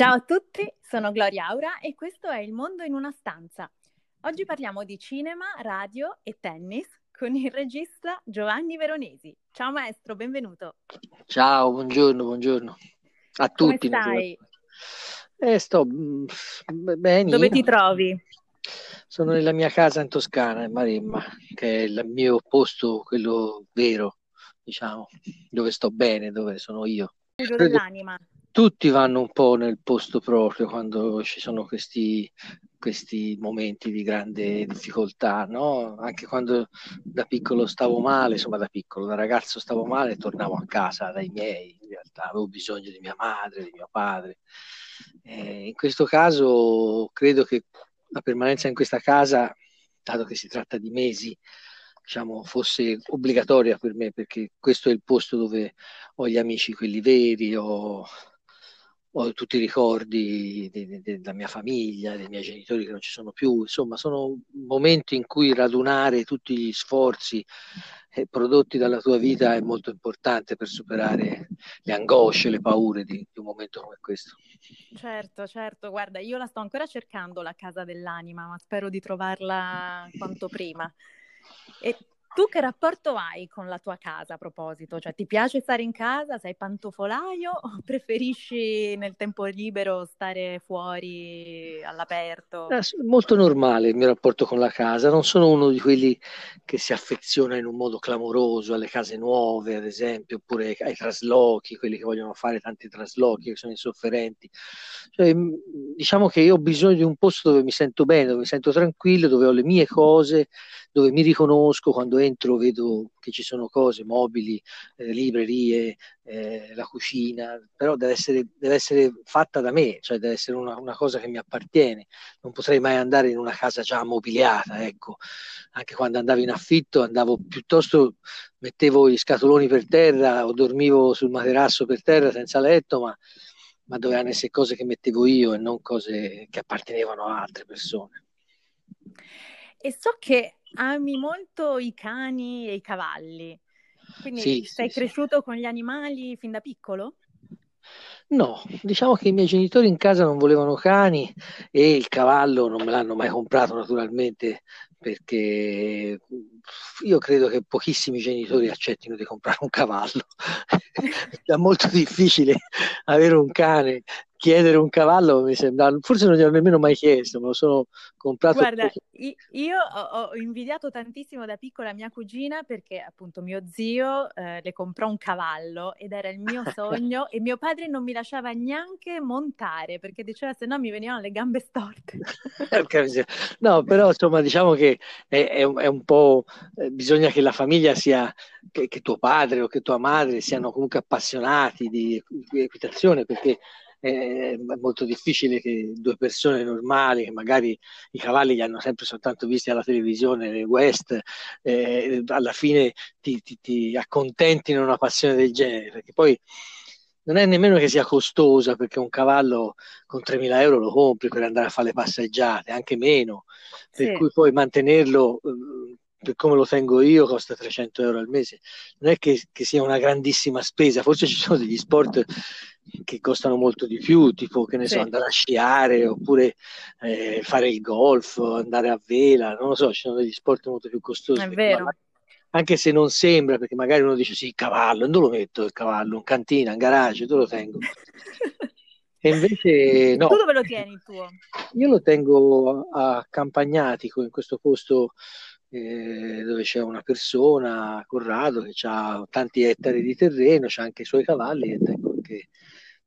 Ciao a tutti, sono Gloria Aura e questo è Il mondo in una stanza. Oggi parliamo di cinema, radio e tennis con il regista Giovanni Veronesi. Ciao maestro, benvenuto. Ciao, buongiorno, buongiorno a tutti. Come stai? Eh, sto mm, bene. Dove ti trovi? Sono nella mia casa in Toscana, in Maremma, che è il mio posto, quello vero, diciamo, dove sto bene, dove sono io. Credo dell'anima tutti vanno un po' nel posto proprio quando ci sono questi, questi momenti di grande difficoltà, no? Anche quando da piccolo stavo male, insomma da piccolo, da ragazzo stavo male, tornavo a casa dai miei, in realtà avevo bisogno di mia madre, di mio padre. Eh, in questo caso credo che la permanenza in questa casa, dato che si tratta di mesi, diciamo, fosse obbligatoria per me, perché questo è il posto dove ho gli amici, quelli veri, ho ho tutti i ricordi della mia famiglia, dei miei genitori che non ci sono più, insomma sono momenti in cui radunare tutti gli sforzi eh, prodotti dalla tua vita è molto importante per superare le angosce, le paure di, di, un momento come questo. Certo, certo, guarda, io la sto ancora cercando la casa dell'anima, ma spero di trovarla quanto prima. E tu che rapporto hai con la tua casa a proposito? Cioè, ti piace stare in casa? Sei pantofolaio o preferisci nel tempo libero stare fuori all'aperto? È molto normale il mio rapporto con la casa. Non sono uno di quelli che si affeziona in un modo clamoroso alle case nuove, ad esempio, oppure ai traslochi, quelli che vogliono fare tanti traslochi, che sono insofferenti. Cioè, diciamo che io ho bisogno di un posto dove mi sento bene, dove mi sento tranquillo, dove ho le mie cose, dove mi riconosco quando entro, vedo che ci sono cose, mobili, eh, librerie, eh, la cucina, però deve essere, deve essere, fatta da me, cioè deve essere una, una, cosa che mi appartiene. Non potrei mai andare in una casa già mobiliata, ecco. Anche quando andavo in affitto andavo piuttosto, mettevo gli scatoloni per terra o dormivo sul materasso per terra senza letto, ma, ma dovevano essere cose che mettevo io e non cose che appartenevano a altre persone. E so che ami molto i cani e i cavalli. Quindi sì, sei sì, cresciuto sì. con gli animali fin da piccolo? No, diciamo che i miei genitori in casa non volevano cani e il cavallo non me l'hanno mai comprato naturalmente perché io credo che pochissimi genitori accettino di comprare un cavallo. è molto difficile avere un cane chiedere un cavallo mi sembra, forse non gli ho nemmeno mai chiesto, me lo sono comprato. Guarda, io ho, invidiato tantissimo da piccola mia cugina perché appunto mio zio eh, le comprò un cavallo ed era il mio sogno e mio padre non mi lasciava neanche montare perché diceva se no mi venivano le gambe storte. no, però insomma diciamo che è, è, è un po', eh, bisogna che la famiglia sia, che, che tuo padre o che tua madre siano comunque appassionati di equitazione perché è molto difficile che due persone normali, che magari i cavalli li hanno sempre soltanto visti alla televisione, nel West, eh, alla fine ti, ti, ti accontentino una passione del genere, perché poi non è nemmeno che sia costosa, perché un cavallo con 3.000 euro lo compri per andare a fare le passeggiate, anche meno, per sì. cui poi mantenerlo eh, per come lo tengo io costa 300 euro al mese non è che, che, sia una grandissima spesa forse ci sono degli sport che costano molto di più, tipo che ne sì. so, andare a sciare oppure eh, fare il golf, andare a vela, non lo so, ci sono degli sport molto più costosi. È vero. Anche se non sembra, perché magari uno dice sì, il cavallo, dove lo metto il cavallo? In cantina, in garage, dove lo tengo? E invece no. Tu dove lo tieni il tuo? Io lo tengo a Campagnatico, in questo posto eh, dove c'è una persona, Corrado, che ha tanti ettari di terreno, c'ha anche i suoi cavalli e tengo anche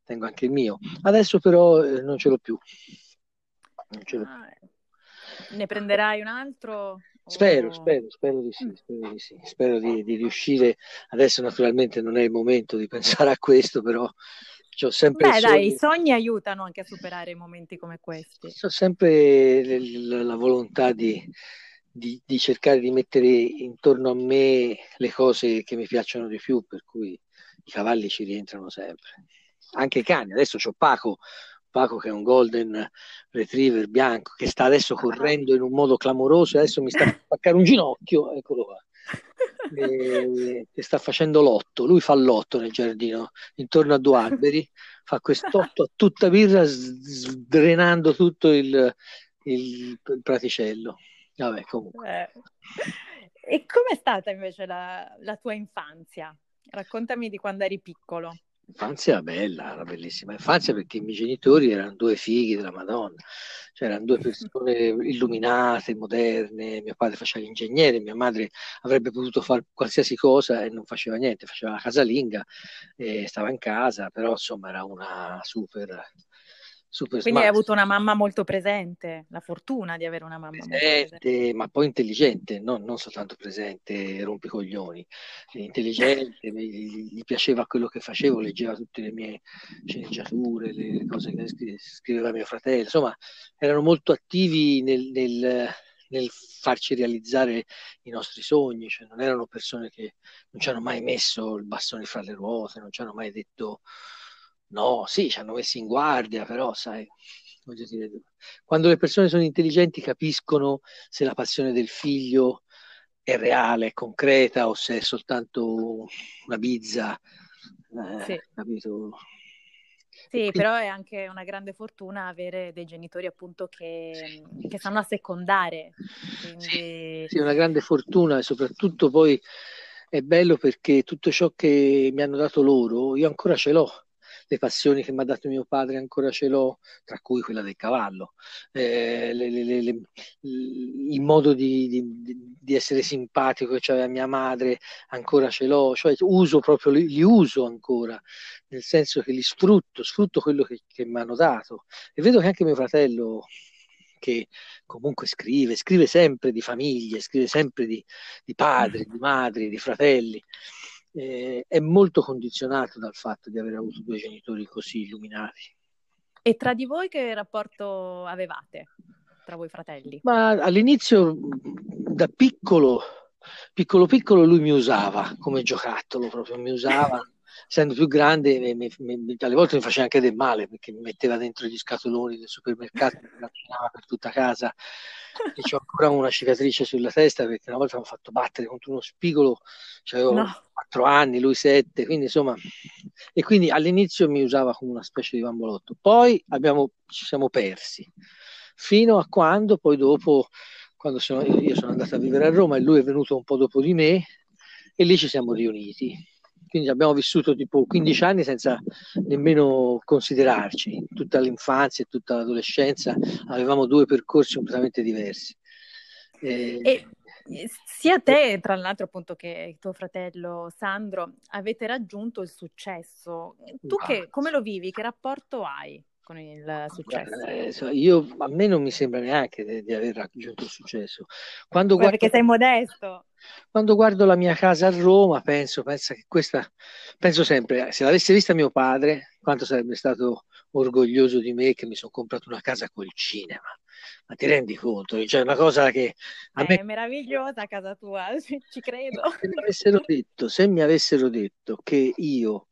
tengo anche il mio. Adesso però eh, non ce l'ho più. Ce l'ho ah, più. Ne prenderai un altro? Spero, spero, spero di sì, spero di, sì. spero di, di, riuscire. Adesso naturalmente non è il momento di pensare a questo, però ho sempre... Beh dai, i sogni aiutano anche a superare momenti come questi. Ho sempre la, la volontà di, di, di, cercare di mettere intorno a me le cose che mi piacciono di più, per cui i cavalli ci rientrano sempre anche i cani. Adesso c'ho Paco, Paco che è un golden retriever bianco che sta adesso correndo in un modo clamoroso, adesso mi sta a spaccare un ginocchio, eccolo qua. eh, che sta facendo l'otto. Lui fa l'otto nel giardino, intorno a due alberi, fa quest'otto a tutta birra, drenando tutto il, il, il praticello. Vabbè, comunque. Eh. E com'è stata invece la, la tua infanzia? Raccontami di quando eri piccolo. L'infanzia bella, una bellissima. Infanzia perché i miei genitori erano due fighi della Madonna, cioè erano due persone illuminate, moderne, mio padre faceva l'ingegnere, mia madre avrebbe potuto fare qualsiasi cosa e non faceva niente, faceva la casalinga, e stava in casa, però insomma era una super Super Quindi smart. hai avuto una mamma molto presente, la fortuna di avere una mamma presente, presente. ma poi intelligente, no, non soltanto presente, rompicoglioni, intelligente, gli, gli, piaceva quello che facevo, leggeva tutte le mie sceneggiature, le, cose che scriveva mio fratello, insomma erano molto attivi nel, nel, nel farci realizzare i nostri sogni, cioè non erano persone che non ci hanno mai messo il bastone fra le ruote, non ci hanno mai detto No, sì, ci hanno messi in guardia, però sai, dire, quando le persone sono intelligenti capiscono se la passione del figlio è reale, è concreta o se è soltanto una bizza. Eh, sì. Capito? Sì, però è anche una grande fortuna avere dei genitori appunto che, sì. che sanno assecondare. Quindi... Sì, sì, una grande fortuna e soprattutto poi è bello perché tutto ciò che mi hanno dato loro, io ancora ce l'ho le passioni che mi ha dato mio padre ancora ce l'ho, tra cui quella del cavallo, eh, le, le, le, il modo di, di, di, essere simpatico che aveva mia madre ancora ce l'ho, cioè uso proprio, li, li uso ancora, nel senso che li sfrutto, sfrutto quello che, che mi hanno dato. E vedo che anche mio fratello che comunque scrive, scrive sempre di famiglie, scrive sempre di, di padri, di madri, di fratelli eh, è molto condizionato dal fatto di aver avuto due genitori così illuminati. E tra di voi che rapporto avevate? Tra voi fratelli? Ma all'inizio, da piccolo, piccolo piccolo, lui mi usava come giocattolo, proprio mi usava. Essendo più grande, mi, mi, alle volte mi faceva anche del male perché mi metteva dentro gli scatoloni del supermercato, mi vaccinava per tutta casa. E ho ancora una cicatrice sulla testa perché una volta mi ha fatto battere contro uno spigolo, avevo no. 4 anni, lui 7, quindi insomma, e quindi all'inizio mi usava come una specie di bambolotto, poi abbiamo, ci siamo persi, fino a quando poi dopo, quando sono, io sono andato a vivere a Roma e lui è venuto un po' dopo di me e lì ci siamo riuniti quindi abbiamo vissuto tipo 15 anni senza nemmeno considerarci, tutta l'infanzia e tutta l'adolescenza avevamo due percorsi completamente diversi. E... E sia te, tra l'altro, appunto, che tuo fratello Sandro avete raggiunto il successo. Tu che, come lo vivi? Che rapporto hai? Con il successo? Eh, io, a me non mi sembra neanche di, di aver raggiunto il successo. Quando guardo, perché sei modesto. Quando guardo la mia casa a Roma, penso, penso che questa, penso sempre, se l'avesse vista mio padre, quanto sarebbe stato orgoglioso di me che mi sono comprato una casa col cinema. Ma ti rendi conto? Cioè, una cosa che a me... È meravigliosa casa tua, ci credo. Se mi avessero detto, se mi avessero detto che io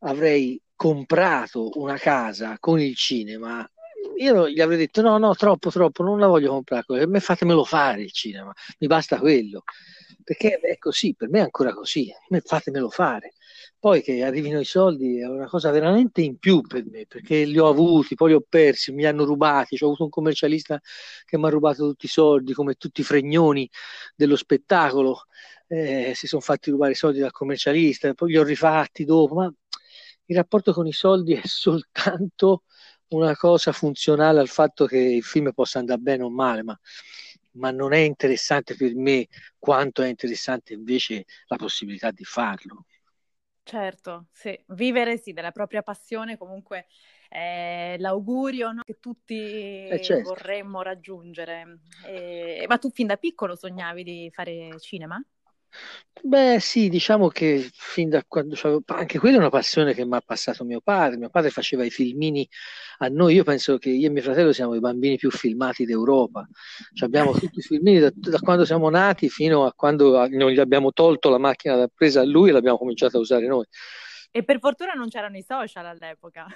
avrei comprato una casa con il cinema, io gli avrei detto no, no, troppo, troppo, non la voglio comprare, per me fatemelo fare il cinema, mi basta quello, perché è così, per me è ancora così, fatemelo fare. Poi che arrivino i soldi è una cosa veramente in più per me, perché li ho avuti, poi li ho persi, mi hanno rubati, ho avuto un commercialista che mi ha rubato tutti i soldi, come tutti i fregnoni dello spettacolo, eh, si sono fatti rubare i soldi dal commercialista, poi li ho rifatti dopo, ma il rapporto con i soldi è soltanto una cosa funzionale al fatto che il film possa andare bene o male, ma, ma non è interessante per me quanto è interessante invece la possibilità di farlo. Certo, sì. vivere sì, della propria passione comunque è l'augurio no? che tutti eh certo. vorremmo raggiungere. E... Ma tu fin da piccolo sognavi di fare cinema? Beh, sì, diciamo che fin da quando c'avevo, anche quella è una passione che mi ha passato mio padre. Mio padre faceva i filmini a noi. Io penso che io e mio fratello siamo i bambini più filmati d'Europa. Cioè abbiamo tutti i filmini da, da, quando siamo nati fino a quando non gli abbiamo tolto la macchina da presa a lui e l'abbiamo cominciato a usare noi. E per fortuna non c'erano i social all'epoca.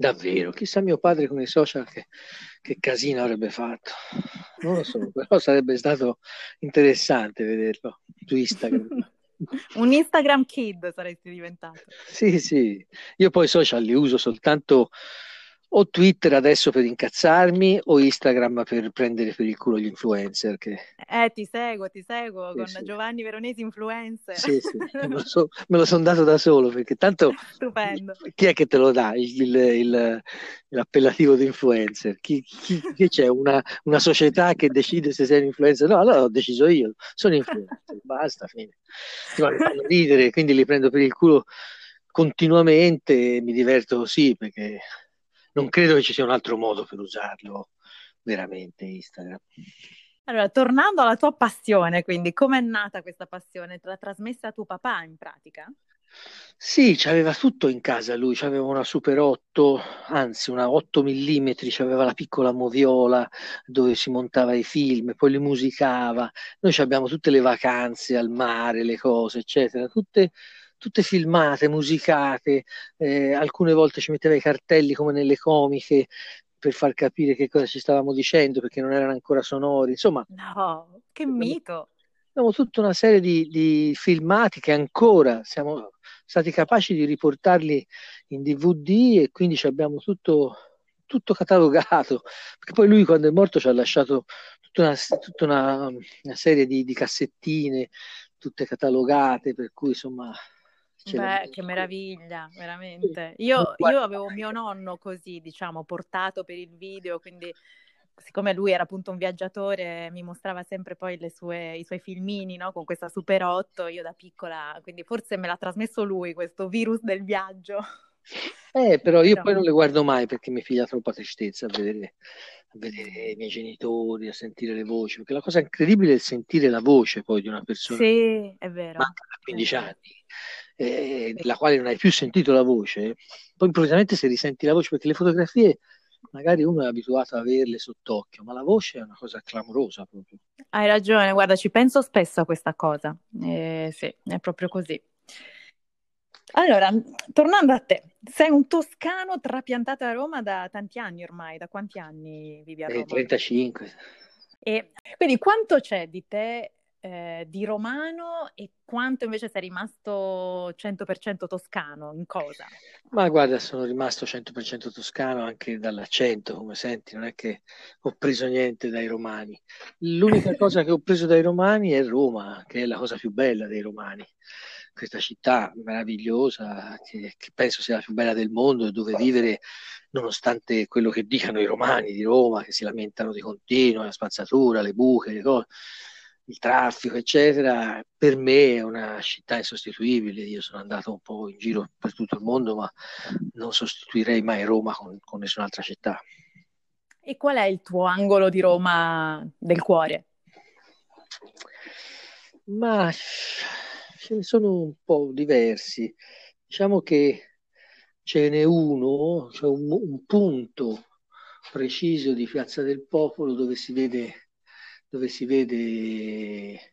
Davvero, chissà mio padre con i social che, che casino avrebbe fatto. Non lo so, però sarebbe stato interessante vederlo su Instagram. Un Instagram kid saresti diventato. Sì, sì, io poi social li uso soltanto o Twitter adesso per incazzarmi o Instagram per prendere per il culo gli influencer. Che... Eh, ti seguo, ti seguo sì, con sì. Giovanni Veronesi influencer. Sì, sì, me lo, so, lo sono dato da solo perché tanto... Stupendo. Chi è che te lo dà il, il, il, l'appellativo di influencer? Chi, chi, chi c'è? Una, una, società che decide se sei un influencer? No, allora ho deciso io, sono influencer, basta, fine. Mi fanno ridere, quindi li prendo per il culo continuamente e mi diverto così perché non credo che ci sia un altro modo per usarlo veramente Instagram. Allora, tornando alla tua passione, quindi come è nata questa passione? Te l'ha trasmessa tuo papà in pratica? Sì, c'aveva tutto in casa lui, c'aveva una Super 8, anzi una 8 mm, c'aveva la piccola moviola dove si montava i film, poi li musicava. Noi abbiamo tutte le vacanze al mare, le cose, eccetera, tutte tutte filmate, musicate, eh, alcune volte ci metteva i cartelli come nelle comiche per far capire che cosa ci stavamo dicendo perché non erano ancora sonori, insomma. No, che mito! Abbiamo tutta una serie di, di filmati che ancora siamo stati capaci di riportarli in DVD e quindi abbiamo tutto, tutto catalogato, perché poi lui quando è morto ci ha lasciato tutta una, tutta una, una serie di, di, cassettine, tutte catalogate, per cui insomma Beh, che meraviglia, veramente. Io, io, avevo mio nonno così, diciamo, portato per il video, quindi siccome lui era appunto un viaggiatore, mi mostrava sempre poi sue, i suoi filmini, no? Con questa Super 8, io da piccola, quindi forse me l'ha trasmesso lui questo virus del viaggio. Eh, però io però... poi non le guardo mai perché mi figlia troppa tristezza a vedere, a vedere, i miei genitori, a sentire le voci, perché la cosa incredibile è sentire la voce poi di una persona. Sì, è vero. Manca da 15 anni eh, della quale non hai più sentito la voce, poi improvvisamente se risenti la voce, perché le fotografie magari uno è abituato a averle sott'occhio, ma la voce è una cosa clamorosa proprio. Hai ragione, guarda, ci penso spesso a questa cosa. Eh, sì, è proprio così. Allora, tornando a te, sei un toscano trapiantato a Roma da tanti anni ormai, da quanti anni vivi a eh, Roma? Eh, 35. E quindi quanto c'è di te eh, di romano e quanto invece sei rimasto 100% toscano? In cosa? Ma guarda, sono rimasto 100% toscano anche dall'accento, come senti, non è che ho preso niente dai romani. L'unica cosa che ho preso dai romani è Roma, che è la cosa più bella dei romani. Questa città meravigliosa, che, che penso sia la più bella del mondo, dove vivere nonostante quello che dicano i romani di Roma, che si lamentano di continuo, la spazzatura, le buche, le cose il traffico, eccetera, per me è una città insostituibile. Io sono andato un po' in giro per tutto il mondo, ma non sostituirei mai Roma con, con nessun'altra città. E qual è il tuo angolo di Roma del cuore? Ma ce ne sono un po' diversi. Diciamo che ce n'è uno, cioè un, un punto preciso di Piazza del Popolo dove si vede dove si vede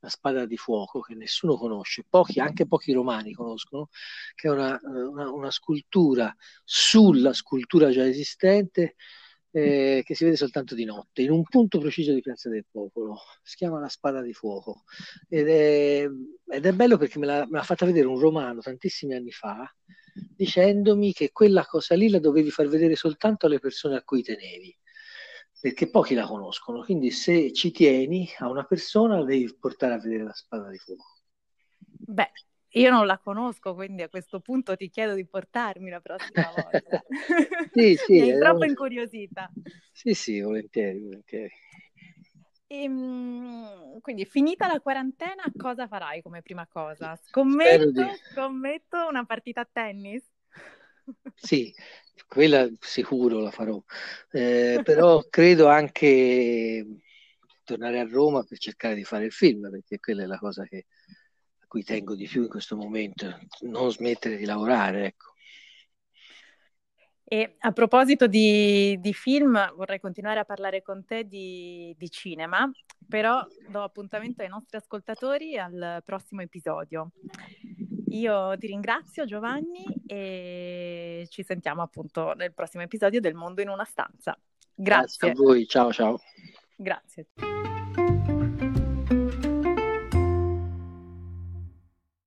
la spada di fuoco che nessuno conosce, pochi, anche pochi romani conoscono, che è una, una, una scultura sulla scultura già esistente eh, che si vede soltanto di notte, in un punto preciso di Piazza del Popolo. Si chiama la spada di fuoco ed è, ed è bello perché me l'ha, me l'ha fatta vedere un romano tantissimi anni fa dicendomi che quella cosa lì la dovevi far vedere soltanto alle persone a cui tenevi perché pochi la conoscono, quindi se ci tieni a una persona devi portare a vedere la spada di fuoco. Beh, io non la conosco, quindi a questo punto ti chiedo di portarmi la prossima volta. sì, sì. Mi hai troppo incuriosita. Sì, sì, volentieri, volentieri. E, ehm, quindi finita la quarantena, cosa farai come prima cosa? Scommetto, di... scommetto una partita a tennis? Sì, quella sicuro la farò, eh, però credo anche tornare a Roma per cercare di fare il film, perché quella è la cosa che, a cui tengo di più in questo momento, non smettere di lavorare, ecco. E a proposito di, di, film, vorrei continuare a parlare con te di, di, cinema, però do appuntamento ai nostri ascoltatori al prossimo episodio. Io ti ringrazio Giovanni e ci sentiamo appunto nel prossimo episodio del Mondo in una stanza. Grazie. Grazie a voi, ciao ciao. Grazie.